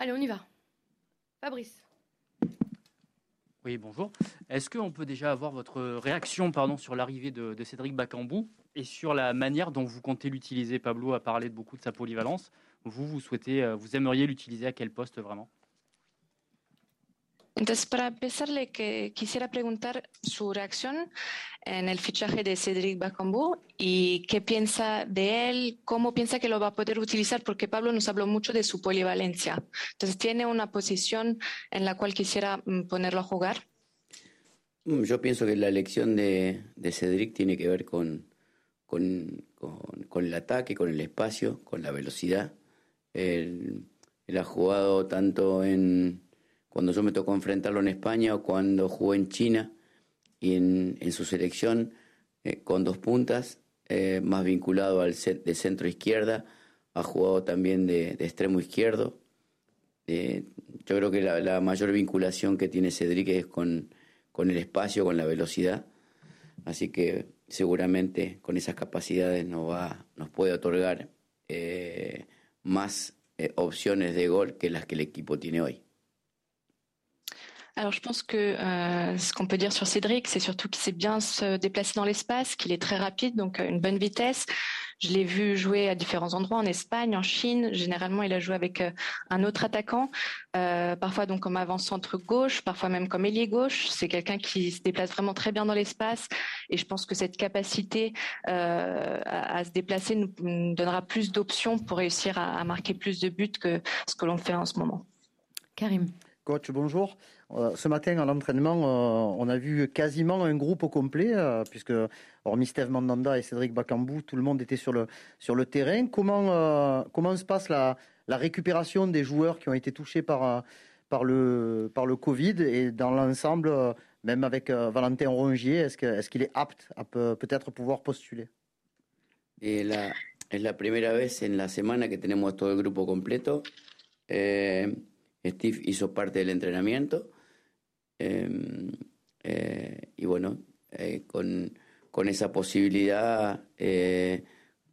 Allez, on y va. Fabrice. Oui, bonjour. Est-ce qu'on peut déjà avoir votre réaction pardon, sur l'arrivée de, Cédric Bakambu et sur la manière dont vous comptez l'utiliser? Pablo a parlé de beaucoup de sa polyvalence. Vous, vous souhaitez, euh, vous aimeriez l'utiliser à quel poste vraiment? Entonces, para empezar, le que quisiera preguntar su reacción en el fichaje de Cédric Bakambu y qué piensa de él, cómo piensa que lo va a poder utilizar, porque Pablo nos habló mucho de su polivalencia. Entonces, ¿tiene una posición en la cual quisiera mm, ponerlo a jugar? Mm, yo pienso que la elección de, de Cedric tiene que ver con, con, con, con, el ataque, con el espacio, con la velocidad. Él, él ha jugado tanto en cuando yo me tocó enfrentarlo en España o cuando jugó en China y en, su selección eh, con dos puntas, eh, más vinculado al de centro izquierda, ha jugado también de, extremo izquierdo. Eh, yo creo que la, mayor vinculación que tiene Cedric es con, el espacio, con la velocidad. Así que seguramente con esas capacidades nos, va, nos puede otorgar más opciones de gol que las que el equipo tiene hoy. Alors je pense que euh, ce qu'on peut dire sur Cédric, c'est surtout qu'il sait bien se déplacer dans l'espace, qu'il est très rapide, donc euh, une bonne vitesse. Je l'ai vu jouer à différents endroits en Espagne, en Chine. Généralement, il a joué avec euh, un autre attaquant, parfois donc comme avant-centre gauche, parfois même comme ailier gauche. C'est quelqu'un qui se déplace vraiment très bien dans l'espace, et je pense que cette capacité à, se déplacer nous, donnera plus d'options pour réussir à marquer plus de buts que ce que l'on fait en ce moment. Karim. Coach, bonjour. Euh, ce matin, à l'entraînement, euh, on a vu quasiment un groupe au complet, euh, puisque hormis Steve Mandanda et Cédric Bakambu, tout le monde était sur le, sur le terrain. Comment, comment se passe la, la, récupération des joueurs qui ont été touchés par, par, le, par le Covid et dans l'ensemble, même avec Valentin Rongier, est-ce qu'il est, qu est, apte à peut-être pouvoir postuler? Et la, Es la primera vez en la semana que tenemos todo el grupo completo. Eh, Steve hizo parte del entrenamiento eh, eh, y bueno, eh, con, con, esa posibilidad, eh,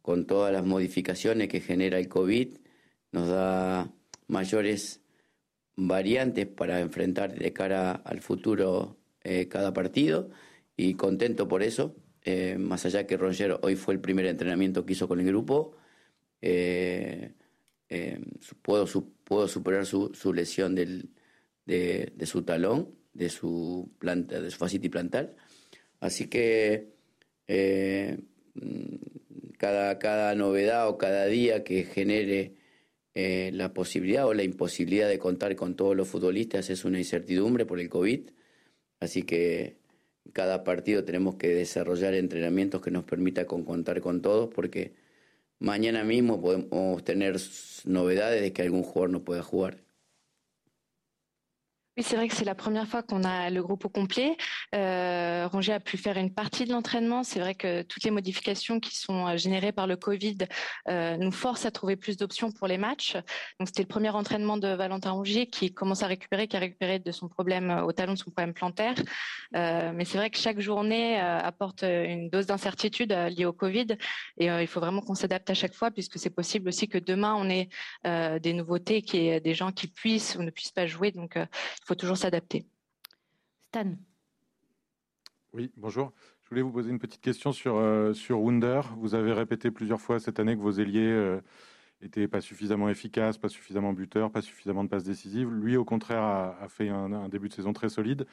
con todas las modificaciones que genera el COVID, nos da mayores variantes para enfrentar de cara al futuro cada partido y contento por eso, más allá que Roger hoy fue el primer entrenamiento que hizo con el grupo. Puedo, puedo superar su, su lesión del, de, de, su talón, de su planta, de su fascitis plantar. Así que eh, cada, cada novedad o cada día que genere eh, la posibilidad o la imposibilidad de contar con todos los futbolistas es una incertidumbre por el COVID. Así que cada partido tenemos que desarrollar entrenamientos que nos permita con contar con todos porque mañana mismo podemos tener novedades de que algún jugador no pueda jugar. Oui, c'est vrai que c'est la première fois qu'on a le groupe au complet. Euh, Rongier a pu faire une partie de l'entraînement. C'est vrai que toutes les modifications qui sont euh, générées par le Covid euh, nous forcent à trouver plus d'options pour les matchs. Donc c'était le premier entraînement de Valentin Rongier qui commence à récupérer, qui a récupéré de son problème euh, au talon, de son problème plantaire. Mais c'est vrai que chaque journée apporte une dose d'incertitude liée au Covid et il faut vraiment qu'on s'adapte à chaque fois puisque c'est possible aussi que demain on ait des nouveautés, des gens qui puissent ou ne puissent pas jouer. Donc faut toujours s'adapter. Stan. Oui, bonjour. Je voulais vous poser une petite question sur, euh, sur Wunder. Vous avez répété plusieurs fois cette année que vos ailiers euh, étaient pas suffisamment efficaces, pas suffisamment buteurs, pas suffisamment de passes décisives. Lui, au contraire, a, fait un, début de saison très solide.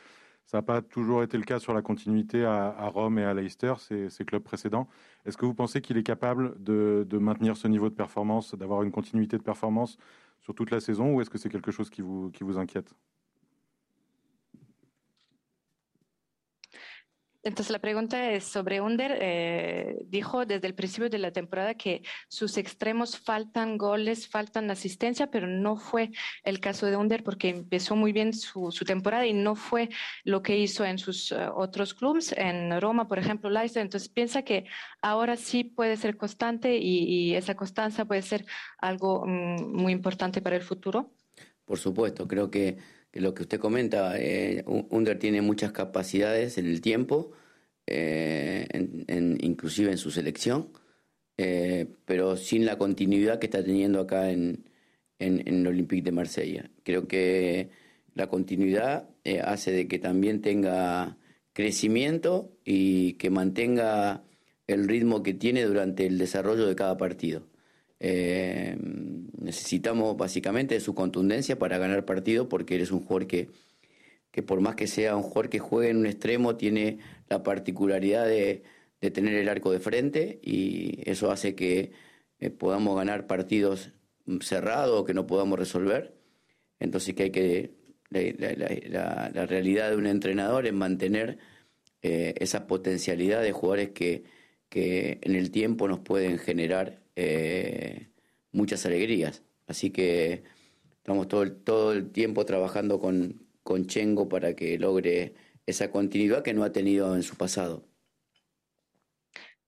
Ça n'a pas toujours été le cas sur la continuité à, Rome et à Leicester, ces, clubs précédents. Est-ce que vous pensez qu'il est capable de, maintenir ce niveau de performance, d'avoir une continuité de performance sur toute la saison, ou est-ce que c'est quelque chose qui vous inquiète? Entonces la pregunta es sobre Under. Eh, dijo desde el principio de la temporada que sus extremos faltan goles, faltan asistencia, pero no fue el caso de Under porque empezó muy bien su, temporada y no fue lo que hizo en sus uh, otros clubes, en Roma, por ejemplo, Leicester. Entonces piensa que ahora sí puede ser constante y, esa constancia puede ser algo um, muy importante para el futuro. Por supuesto, creo que lo que usted comenta, eh, tiene muchas capacidades en el tiempo, eh, inclusive en su selección, eh, pero sin la continuidad que está teniendo acá en, en, en Olympique de Marsella. Creo que la continuidad eh, hace de que también tenga crecimiento y que mantenga el ritmo que tiene durante el desarrollo de cada partido. Eh, necesitamos básicamente su contundencia para ganar partido porque eres un jugador que, que por más que sea un jugador que juegue en un extremo, tiene la particularidad de, de tener el arco de frente y eso hace que eh, podamos ganar partidos cerrados o que no podamos resolver. Entonces que hay que la, realidad de un entrenador es mantener eh, esa potencialidad de jugadores que, que, en el tiempo nos pueden generar eh, muchas alegrías. Así que estamos todo el, todo el tiempo trabajando con, con Chengo para que logre esa continuidad que no ha tenido en su pasado.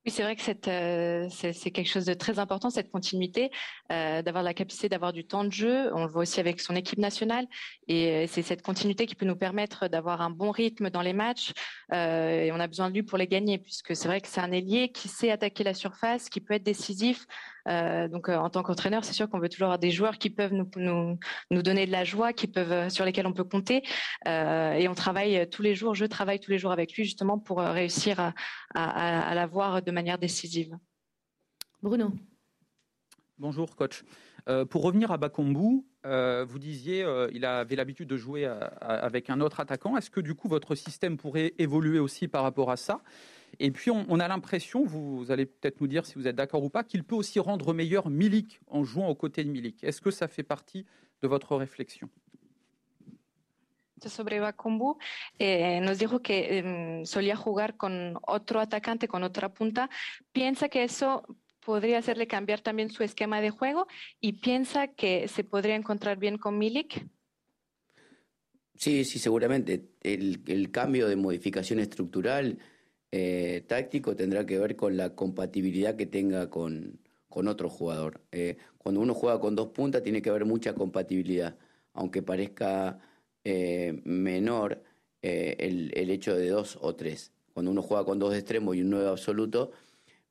Oui, c'est vrai que euh, c'est quelque chose de très important, cette continuité, euh, d'avoir la capacité d'avoir du temps de jeu. On le voit aussi avec son équipe nationale. Et euh, c'est cette continuité qui peut nous permettre d'avoir un bon rythme dans les matchs. Euh, et on a besoin de lui pour les gagner, puisque c'est vrai que c'est un ailier qui sait attaquer la surface, qui peut être décisif. Euh, donc, en tant qu'entraîneur, c'est sûr qu'on veut toujours avoir des joueurs qui peuvent nous, nous, nous, donner de la joie, qui peuvent, sur lesquels on peut compter. et on travaille tous les jours, je travaille tous les jours avec lui justement pour réussir à, à, à l'avoir de manière décisive. Bruno. Bonjour coach. Euh, pour revenir à Bakombu, euh, vous disiez euh, il avait l'habitude de jouer à, à, avec un autre attaquant. Est-ce que du coup votre système pourrait évoluer aussi par rapport à ça? Et puis on, on a l'impression, vous, vous, allez peut-être nous dire si vous êtes d'accord ou pas, qu'il peut aussi rendre meilleur Milik en jouant aux côtés de Milik. Est-ce que ça fait partie de votre réflexion? Sobre Bakumbu, eh, nos dijo que eh, solía jugar con otro atacante, con otra punta. ¿Piensa que eso podría hacerle cambiar también su esquema de juego y piensa que se podría encontrar bien con Milik? Sí, sí, seguramente. El, el cambio de modificación estructural eh, táctico tendrá que ver con la compatibilidad que tenga con, con otro jugador. Eh, cuando uno juega con dos puntas tiene que haber mucha compatibilidad, aunque parezca eh, menor el, el, hecho de dos o tres. Cuando uno juega con dos extremos y un nueve absoluto,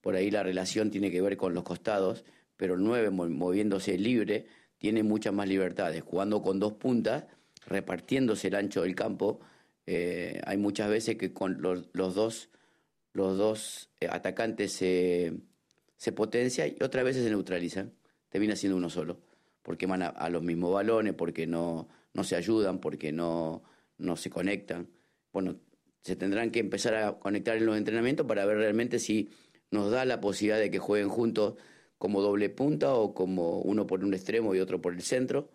por ahí la relación tiene que ver con los costados, pero el nueve moviéndose libre tiene muchas más libertades. Jugando con dos puntas, repartiéndose el ancho del campo, hay muchas veces que con los, los dos, los dos eh, atacantes se, se potencian y otras veces se neutralizan. Termina siendo uno solo, porque van a, los mismos balones, porque no no se ayudan, porque no, no se conectan. Bueno, se tendrán que empezar a conectar en los entrenamientos para ver realmente si nos da la posibilidad de que jueguen juntos como doble punta o como uno por un extremo y otro por el centro.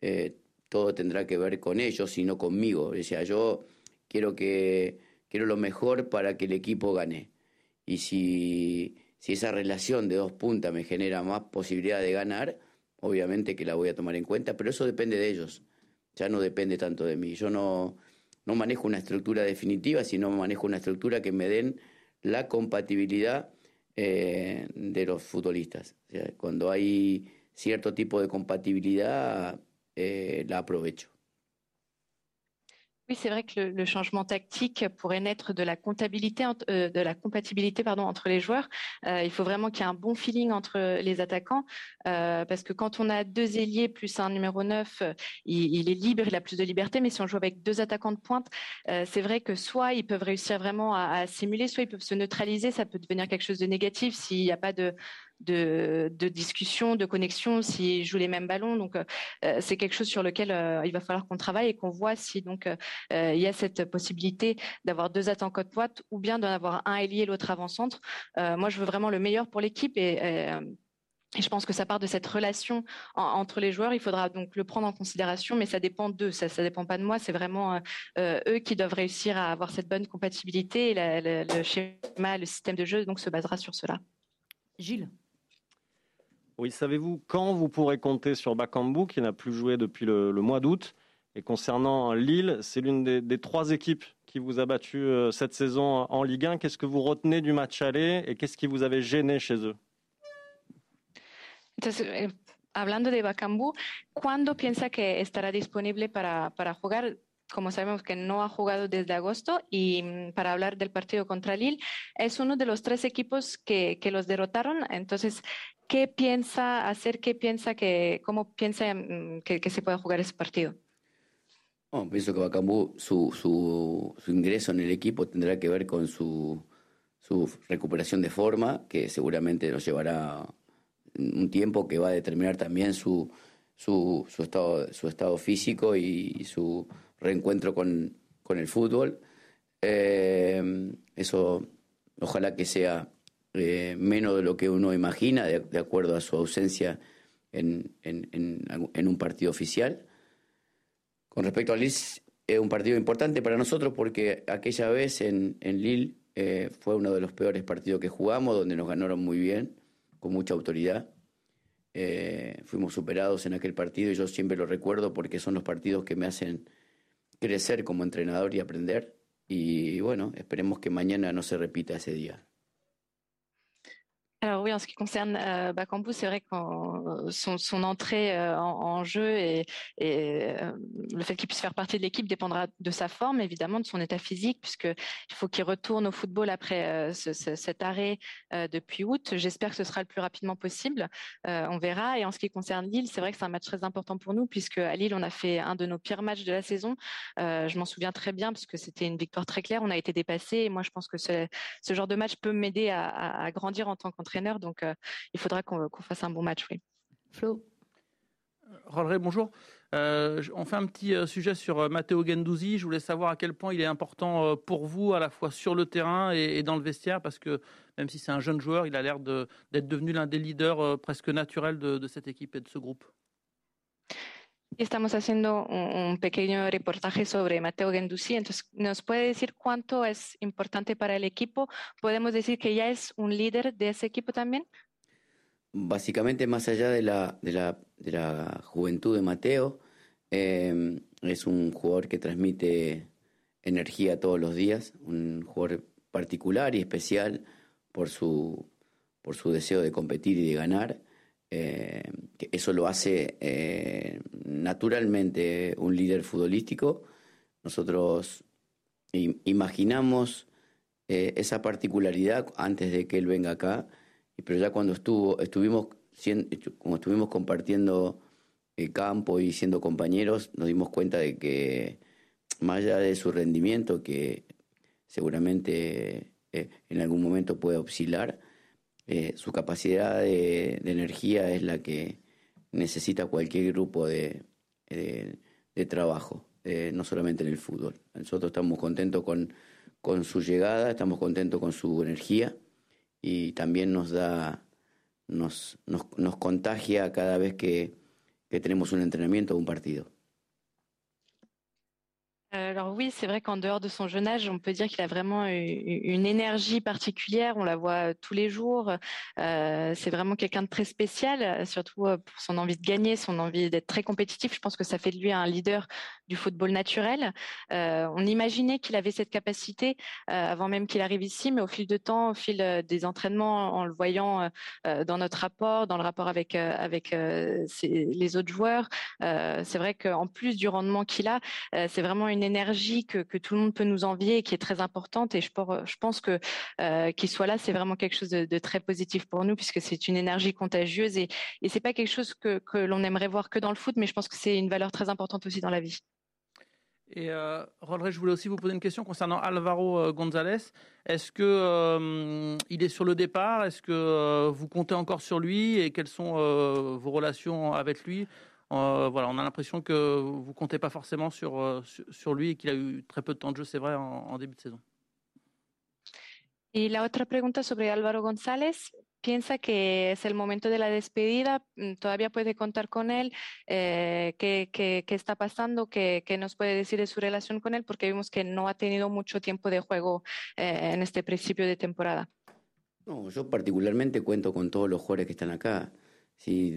Eh, todo tendrá que ver con ellos y no conmigo. O yo quiero que quiero lo mejor para que el equipo gane. Y si, esa relación de dos puntas me genera más posibilidad de ganar, obviamente que la voy a tomar en cuenta, pero eso depende de ellos. Ya no depende tanto de mí. Yo no, no manejo una estructura definitiva, sino manejo una estructura que me den la compatibilidad eh, de los futbolistas. O sea, cuando hay cierto tipo de compatibilidad, eh, la aprovecho. Oui, c'est vrai que le, changement tactique pourrait naître de la comptabilité, euh, de la compatibilité pardon, entre les joueurs. Euh, il faut vraiment qu'il y ait un bon feeling entre les attaquants, euh, parce que quand on a deux ailiers plus un numéro 9, il, est libre, il a plus de liberté, mais si on joue avec deux attaquants de pointe, c'est vrai que soit ils peuvent réussir vraiment à, à, simuler, soit ils peuvent se neutraliser, ça peut devenir quelque chose de négatif s'il n'y a pas de, de, discussion, de connexion, s'ils jouent les mêmes ballons. Donc, euh, c'est quelque chose sur lequel euh, il va falloir qu'on travaille et qu'on voit si donc euh, il y a cette possibilité d'avoir deux attaquants de pointe ou bien d'en avoir un ailier et l'autre avant-centre. moi, je veux vraiment le meilleur pour l'équipe et, je pense que ça part de cette relation en, entre les joueurs. Il faudra donc le prendre en considération, mais ça dépend d'eux. Ça ne dépend pas de moi. C'est vraiment euh, eux qui doivent réussir à avoir cette bonne compatibilité. Et le schéma, le système de jeu donc se basera sur cela. Gilles. Oui, savez-vous quand vous pourrez compter sur Bakambu, qui n'a plus joué depuis le, le mois d'août? Et concernant Lille, c'est l'une des, des, trois équipes qui vous a battu euh, cette saison en Ligue 1. Qu'est-ce que vous retenez du match aller et qu'est-ce qui vous avait gêné chez eux? Entonces, eh, hablando de Bakambu, ¿cuándo piensa que estará disponible para, para jugar? como sabemos que no ha jugado desde agosto, y mm, para hablar del partido contra Lille, es uno de los tres equipos que, que los derrotaron. Entonces, qué piensa hacer, qué piensa que, cómo piensa mm, que, se puede jugar ese partido. Bueno, pienso que Bacambú, su, su, su, ingreso en el equipo tendrá que ver con su, su recuperación de forma, que seguramente nos llevará un tiempo que va a determinar también su, su, estado, su estado físico y su reencuentro con, con el fútbol. Eh, eso ojalá que sea eh, menos de lo que uno imagina, de, acuerdo a su ausencia en, en, en, en, un partido oficial. Con respecto a Lille, es un partido importante para nosotros porque aquella vez en, Lille eh, fue uno de los peores partidos que jugamos, donde nos ganaron muy bien, con mucha autoridad. Eh, fuimos superados en aquel partido y yo siempre lo recuerdo porque son los partidos que me hacen crecer como entrenador y aprender. Y bueno, esperemos que mañana no se repita ese día. Alors oui, en ce qui concerne euh, Bakambu, c'est vrai que son, son, entrée euh, en, jeu et, euh, le fait qu'il puisse faire partie de l'équipe dépendra de sa forme, évidemment, de son état physique, puisqu'il faut qu'il retourne au football après euh, ce, ce, cet arrêt euh, depuis août. J'espère que ce sera le plus rapidement possible. Euh, on verra. Et en ce qui concerne Lille, c'est vrai que c'est un match très important pour nous, puisque à Lille, on a fait un de nos pires matchs de la saison. je m'en souviens très bien, parce que c'était une victoire très claire. On a été dépassé. Et moi, je pense que ce, genre de match peut m'aider à, à, à, grandir en tant qu'entraîneur entraîneur. Donc, euh, il faudra qu'on qu fasse un bon match, oui. Flo Rolleray, bonjour. Euh, on fait un petit euh, sujet sur euh, Matteo Gendouzi. Je voulais savoir à quel point il est important euh, pour vous, à la fois sur le terrain et, et dans le vestiaire, parce que même si c'est un jeune joueur, il a l'air d'être de, devenu l'un des leaders euh, presque naturels de, de, cette équipe et de ce groupe. Estamos haciendo un, pequeño reportaje sobre Mateo Gendouzi. Entonces, ¿nos puede decir cuánto es importante para el equipo? ¿Podemos decir que ya es un líder de ese equipo también? Básicamente, más allá de la, de la, de la juventud de Mateo, eh, es un jugador que transmite energía todos los días, un jugador particular y especial por su, por su deseo de competir y de ganar. Eh, eso lo hace eh, naturalmente un líder futbolístico. Nosotros imaginamos eh, esa particularidad antes de que él venga acá, pero ya cuando estuvo, estuvimos, como estuvimos compartiendo el campo y siendo compañeros, nos dimos cuenta de que más allá de su rendimiento, que seguramente en algún momento puede oscilar, eh, su capacidad de, energía es la que necesita cualquier grupo de, de, de trabajo, eh, no solamente en el fútbol. Nosotros estamos contentos con, con su llegada, estamos contentos con su energía y también nos da, nos, nos, nos contagia cada vez que, que tenemos un entrenamiento o un partido. Alors oui, c'est vrai qu'en dehors de son jeune âge, on peut dire qu'il a vraiment une énergie particulière. On la voit tous les jours. Euh, c'est vraiment quelqu'un de très spécial, surtout euh, pour son envie de gagner, son envie d'être très compétitif. Je pense que ça fait de lui un leader du football naturel. Euh, on imaginait qu'il avait cette capacité euh, avant même qu'il arrive ici, mais au fil de temps, au fil euh, des entraînements, en le voyant euh, dans notre rapport, dans le rapport avec avec les autres joueurs, c'est vrai qu'en plus du rendement qu'il a, c'est vraiment une énergie que, que, tout le monde peut nous envier et qui est très importante. Et je, pense que euh, qu'il soit là, c'est vraiment quelque chose de, très positif pour nous puisque c'est une énergie contagieuse et, et c'est pas quelque chose que, l'on aimerait voir que dans le foot, mais je pense que c'est une valeur très importante aussi dans la vie. Et euh, je voulais aussi vous poser une question concernant Alvaro euh, González. Est-ce que euh, il est sur le départ? Est-ce que euh, vous comptez encore sur lui? Et quelles sont vos relations avec lui? Euh, voilà, on a l'impression que vous comptez pas forcément sur, euh, sur lui et qu'il a eu très peu de temps de jeu, c'est vrai, en, en, début de saison. Y la otra pregunta sobre Álvaro González. ¿Piensa que es el momento de la despedida? Mm, ¿Todavía puede contar con él? Eh, ¿qué, qué, qué, está pasando? ¿Qué, ¿Qué, nos puede decir de su relación con él? Porque vimos que no ha tenido mucho tiempo de juego eh, en este principio de temporada. No, yo particularmente cuento con todos los jugadores que están acá. Sí,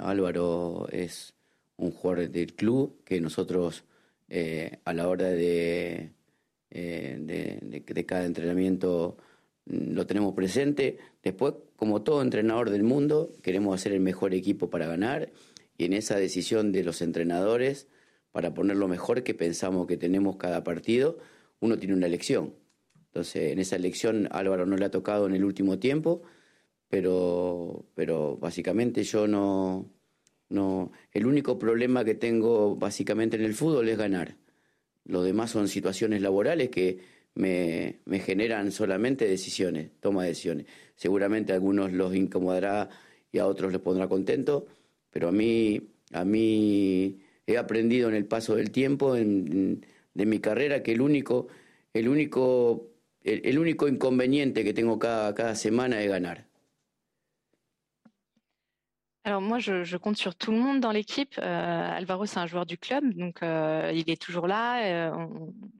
Álvaro es un jugador del club que nosotros eh, a la hora de, eh, de, de, de, cada entrenamiento mm, lo tenemos presente. Después, como todo entrenador del mundo, queremos hacer el mejor equipo para ganar y en esa decisión de los entrenadores, para poner lo mejor que pensamos que tenemos cada partido, uno tiene una elección. Entonces, en esa elección Álvaro no le ha tocado en el último tiempo pero, pero básicamente yo no, no, el único problema que tengo básicamente en el fútbol es ganar. Lo demás son situaciones laborales que me, me generan solamente decisiones, toma de decisiones. Seguramente a algunos los incomodará y a otros les pondrá contento, pero a mí, a mí he aprendido en el paso del tiempo de mi carrera que el único, el único, el, único inconveniente que tengo cada, cada semana es ganar. Alors moi, je, compte sur tout le monde dans l'équipe. Euh, Alvaro, c'est un joueur du club, donc euh, il est toujours là. Euh,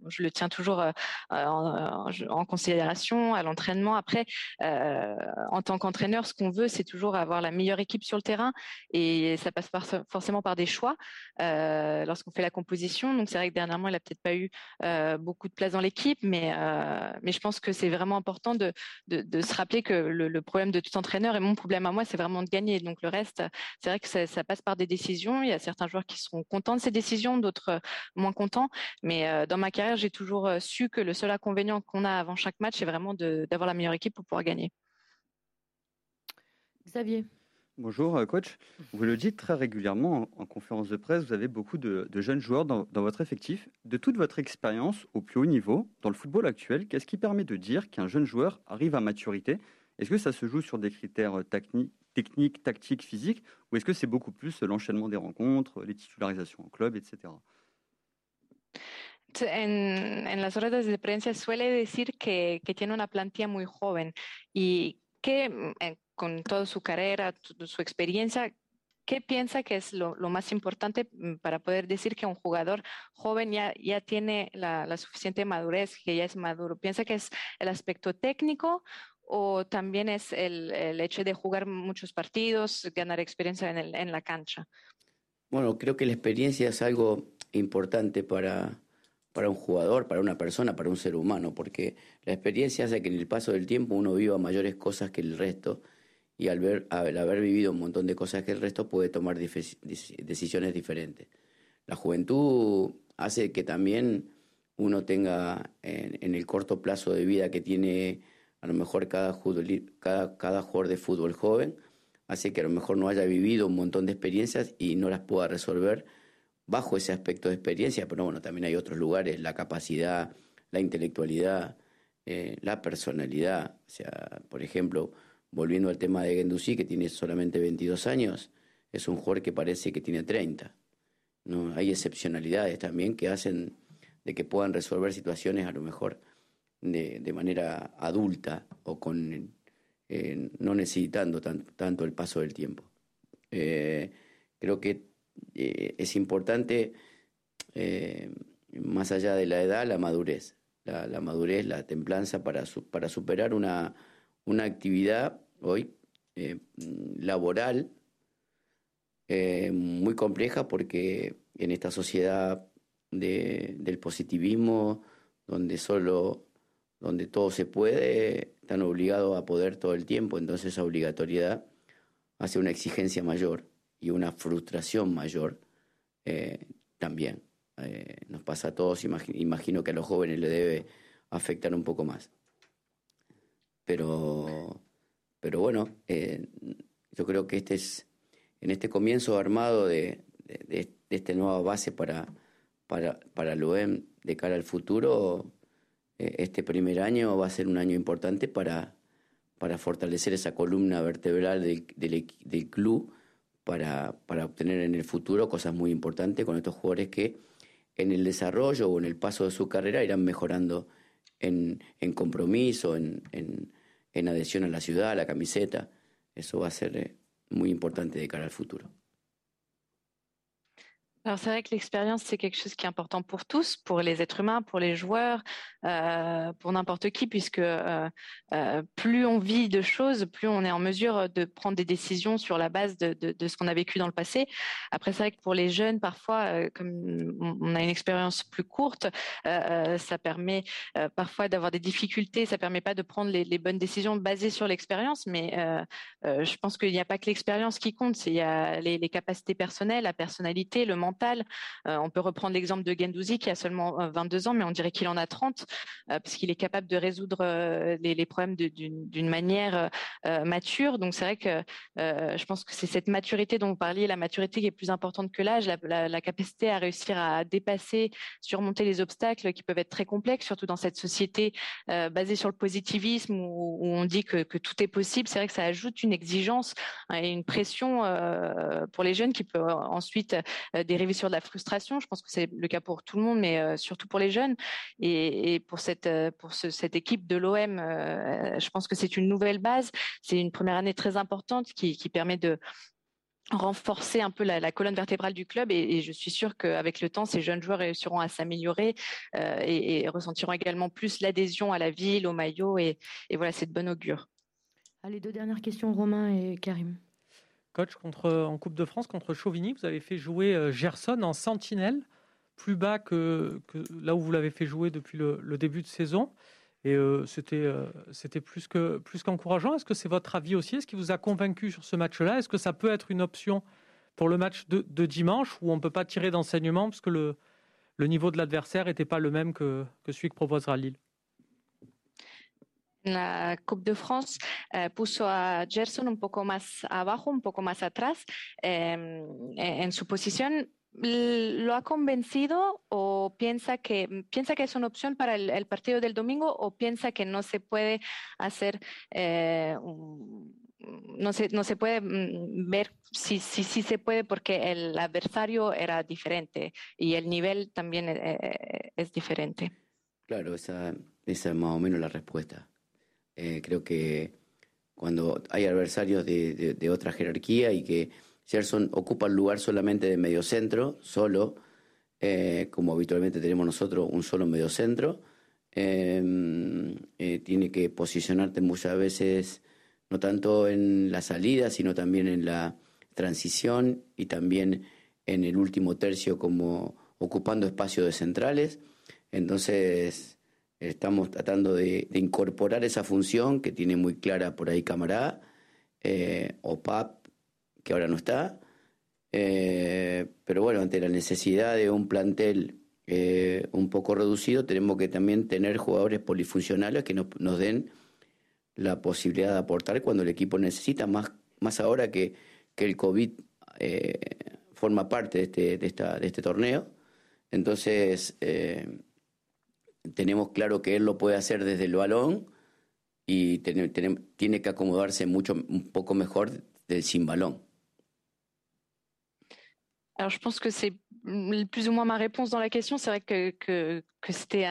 je le tiens toujours en, considération à l'entraînement. Après, en tant qu'entraîneur, ce qu'on veut, c'est toujours avoir la meilleure équipe sur le terrain, et ça passe forcément par des choix lorsqu'on fait la composition. Donc c'est vrai que dernièrement, il a peut-être pas eu beaucoup de place dans l'équipe, mais je pense que c'est vraiment important de, se rappeler que le, le problème de tout entraîneur et mon problème à moi, c'est vraiment de gagner. Donc le reste c'est vrai que ça, passe par des décisions. Il y a certains joueurs qui seront contents de ces décisions, d'autres euh, moins contents. Mais euh, dans ma carrière, j'ai toujours euh, su que le seul inconvénient qu'on a avant chaque match, c'est vraiment d'avoir la meilleure équipe pour pouvoir gagner. Xavier. Bonjour coach. Vous le dites très régulièrement en, conférence de presse, vous avez beaucoup de, jeunes joueurs dans, dans, votre effectif. De toute votre expérience au plus haut niveau, dans le football actuel, qu'est-ce qui permet de dire qu'un jeune joueur arrive à maturité? Est-ce que ça se joue sur des critères techniques, tactiques, physiques, ou est-ce que c'est beaucoup plus l'enchaînement des rencontres, les titularisations en club, etc. En, en, las horas de prensa suele decir que, que, tiene una plantilla muy joven y que eh, con toda su carrera, su experiencia, ¿qué piensa que es lo, lo, más importante mm, para poder decir que un jugador joven ya, ya tiene la, la, suficiente madurez, que ya es maduro? ¿Piensa que es el aspecto técnico o también es el, el, hecho de jugar muchos partidos, ganar experiencia en, el, en, la cancha? Bueno, creo que la experiencia es algo importante para, para un jugador, para una persona, para un ser humano, porque la experiencia hace que en el paso del tiempo uno viva mayores cosas que el resto y al, ver, al haber vivido un montón de cosas que el resto puede tomar decisiones diferentes. La juventud hace que también uno tenga en, en el corto plazo de vida que tiene a lo mejor cada, jugador de fútbol joven hace que a lo mejor no haya vivido un montón de experiencias y no las pueda resolver bajo ese aspecto de experiencia, pero bueno, también hay otros lugares, la capacidad, la intelectualidad, eh, la personalidad. O sea, por ejemplo, volviendo al tema de Gendouzi, que tiene solamente 22 años, es un jugador que parece que tiene 30. ¿no? Hay excepcionalidades también que hacen de que puedan resolver situaciones a lo mejor de, de manera adulta o con eh, no necesitando tan, tanto el paso del tiempo. Eh, creo que eh, es importante, más allá de la edad, la madurez. La, la madurez, la templanza para, su, para superar una, una actividad hoy laboral muy compleja porque en esta sociedad de, del positivismo, donde solo donde todo se puede, están obligados a poder todo el tiempo, entonces esa obligatoriedad hace una exigencia mayor y una frustración mayor eh, también. Eh, nos pasa a todos, imagino, que a los jóvenes le debe afectar un poco más. Pero, pero bueno, eh, yo creo que este es, en este comienzo armado de, de, esta nueva base para, para, para el UEM de cara al futuro, este primer año va a ser un año importante para, para fortalecer esa columna vertebral del, del, del club, para, para, obtener en el futuro cosas muy importantes con estos jugadores que en el desarrollo o en el paso de su carrera irán mejorando en, en compromiso, en, en, en, adhesión a la ciudad, a la camiseta. Eso va a ser eh, muy importante de cara al futuro. Alors c'est vrai que l'expérience, c'est quelque chose qui est important pour tous, pour les êtres humains, pour les joueurs, euh, pour n'importe qui, puisque euh, euh, plus on vit de choses, plus on est en mesure de prendre des décisions sur la base de, ce qu'on a vécu dans le passé. Après, c'est vrai que pour les jeunes, parfois, comme on a une expérience plus courte, ça permet parfois d'avoir des difficultés, ça permet pas de prendre les, bonnes décisions basées sur l'expérience, mais je pense qu'il n'y a pas que l'expérience qui compte, il y a les capacités personnelles, la personnalité, le mental, mental. on peut reprendre l'exemple de Gendouzi qui a seulement 22 ans, mais on dirait qu'il en a 30 parce qu'il est capable de résoudre les, problèmes d'une manière mature. Donc c'est vrai que je pense que c'est cette maturité dont vous parliez, la maturité qui est plus importante que l'âge, la, capacité à réussir à dépasser, surmonter les obstacles qui peuvent être très complexes, surtout dans cette société basée sur le positivisme où, on dit que, que, tout est possible. C'est vrai que ça ajoute une exigence hein, et une pression pour les jeunes qui peut ensuite dériver sur de la frustration. Je pense que c'est le cas pour tout le monde, mais surtout pour les jeunes. Et, pour cette pour ce, cette équipe de l'OM, je pense que c'est une nouvelle base. C'est une première année très importante qui, qui permet de renforcer un peu la, colonne vertébrale du club et, je suis sûre qu'avec le temps, ces jeunes joueurs réussiront à s'améliorer euh, et, ressentiront également plus l'adhésion à la ville, au maillot et, voilà, c'est de bon augure. Allez, deux dernières questions, Romain et Karim. Coach, contre, en Coupe de France contre Chauvigny, vous avez fait jouer euh, Gerson en sentinelle, plus bas que, là où vous l'avez fait jouer depuis le, début de saison. Et euh, c'était euh, c'était plus que plus qu'encourageant. Est-ce que c'est votre avis aussi? Est-ce qui vous a convaincu sur ce match-là? Est-ce que ça peut être une option pour le match de, de dimanche où on ne peut pas tirer d'enseignement parce que le, le niveau de l'adversaire n'était pas le même que, que celui que proposera Lille? La Coupe de France eh, puso a Gerson un poco más abajo, un poco más atrás eh, en su posición. ¿Lo ha convencido o piensa que, piensa que es una opción para el, partido del domingo o piensa que no se puede hacer, eh, no, se, no se puede mm, ver si, si, si se puede porque el adversario era diferente y el nivel también eh, es diferente? Claro, esa, esa es más o menos la respuesta. Eh, creo que cuando hay adversarios de, de, otra jerarquía y que Gerson ocupa el lugar solamente de mediocentro, solo, eh, como habitualmente tenemos nosotros un solo mediocentro. Eh, eh, tiene que posicionarte muchas veces, no tanto en la salida, sino también en la transición y también en el último tercio como ocupando espacios de centrales. Entonces, estamos tratando de, incorporar esa función que tiene muy clara por ahí Camará, eh, o PAP, que ahora no está. Eh, pero bueno, ante la necesidad de un plantel eh, un poco reducido, tenemos que también tener jugadores polifuncionales que nos, den la posibilidad de aportar cuando el equipo necesita, más, más ahora que, que el COVID eh, forma parte de este, de, esta, de este torneo. Entonces, tenemos claro que él lo puede hacer desde el balón y ten, ten, tiene que acomodarse mucho, un poco mejor del sin balón. Alors, je pense que c'est plus ou moins ma réponse dans la question. C'est vrai que, que, c'était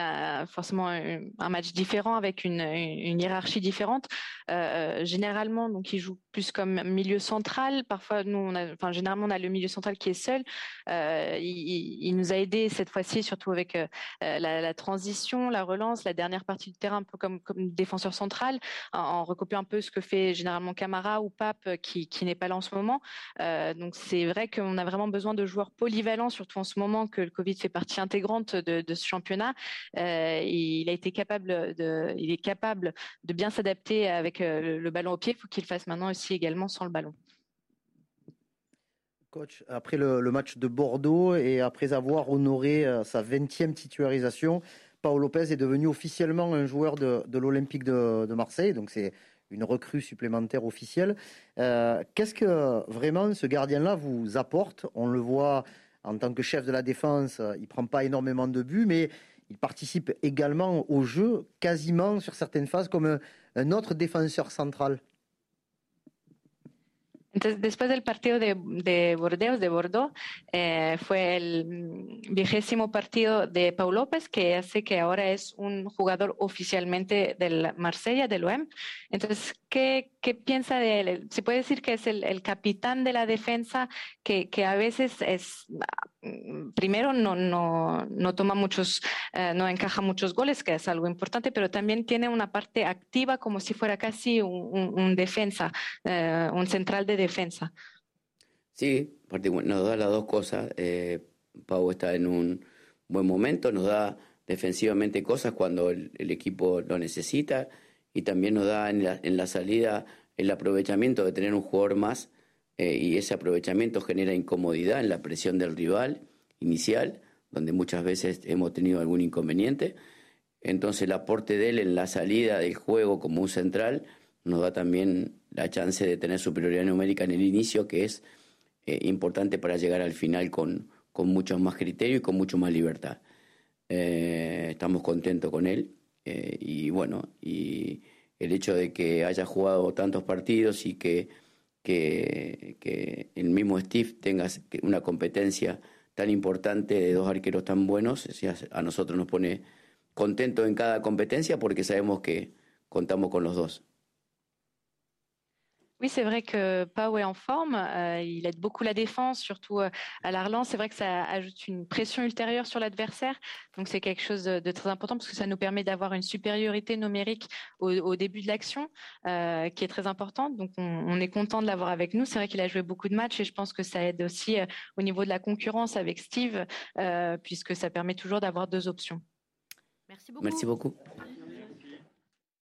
forcément un, match différent avec une, hiérarchie différente. Euh, généralement, donc, il joue plus comme milieu central. Parfois, nous, on a, enfin, généralement, on a le milieu central qui est seul. Euh, il, nous a aidé cette fois-ci, surtout avec euh, la, transition, la relance, la dernière partie du terrain, un peu comme, défenseur central, en, en, recopiant un peu ce que fait généralement Camara ou Pape, qui, qui n'est pas là en ce moment. Euh, donc, c'est vrai qu'on a vraiment besoin de joueurs polyvalents, surtout en ce moment que le Covid fait partie intégrante de, ce championnat. Euh, il a été capable de, il est capable de bien s'adapter avec euh, le ballon au pied. Il faut qu'il fasse maintenant aussi également sans le ballon. Coach, après le, match de Bordeaux et après avoir honoré euh, sa 20e titularisation, Paolo Lopez est devenu officiellement un joueur de, de l'Olympique de, de, Marseille. Donc c'est une recrue supplémentaire officielle. Euh, Qu'est-ce que vraiment ce gardien-là vous apporte? On le voit en tant que chef de la défense, il ne prend pas énormément de buts, mais il participe également au jeu, quasiment sur certaines phases, comme un, un autre défenseur central. Entonces, después del partido de, de Bordeaux, de Bordeaux eh, fue el vigésimo partido de Pau López, que hace que ahora es un jugador oficialmente del Marsella, del OEM. Entonces, ¿qué, piensa de él? Se puede decir que es el, capitán de la defensa, que, a veces es, primero, no, no, no toma muchos, eh, no encaja muchos goles, que es algo importante, pero también tiene una parte activa como si fuera casi un, un, un defensa, eh, un central de defensa. Sí, nos da las dos cosas. Eh, Pau está en un buen momento, nos da defensivamente cosas cuando el, el equipo lo necesita y también nos da en la, en la, salida el aprovechamiento de tener un jugador más eh, y ese aprovechamiento genera incomodidad en la presión del rival inicial, donde muchas veces hemos tenido algún inconveniente. Entonces el aporte de él en la salida del juego como un central nos da también la chance de tener superioridad numérica en el inicio, que es eh, importante para llegar al final con, con mucho más criterio y con mucho más libertad. Eh, estamos contentos con él eh, y bueno, y el hecho de que haya jugado tantos partidos y que, que, que el mismo Steve tenga una competencia tan importante de dos arqueros tan buenos, a nosotros nos pone contentos en cada competencia porque sabemos que contamos con los dos. Oui, c'est vrai que Pau est en forme. Euh, il aide beaucoup la défense, surtout euh, à la relance. C'est vrai que ça ajoute une pression ultérieure sur l'adversaire. Donc, c'est quelque chose de, très important parce que ça nous permet d'avoir une supériorité numérique au, début de l'action, euh, qui est très importante. Donc, on, est content de l'avoir avec nous. C'est vrai qu'il a joué beaucoup de matchs et je pense que ça aide aussi au niveau de la concurrence avec Steve, puisque ça permet toujours d'avoir deux options. Merci beaucoup. Merci beaucoup.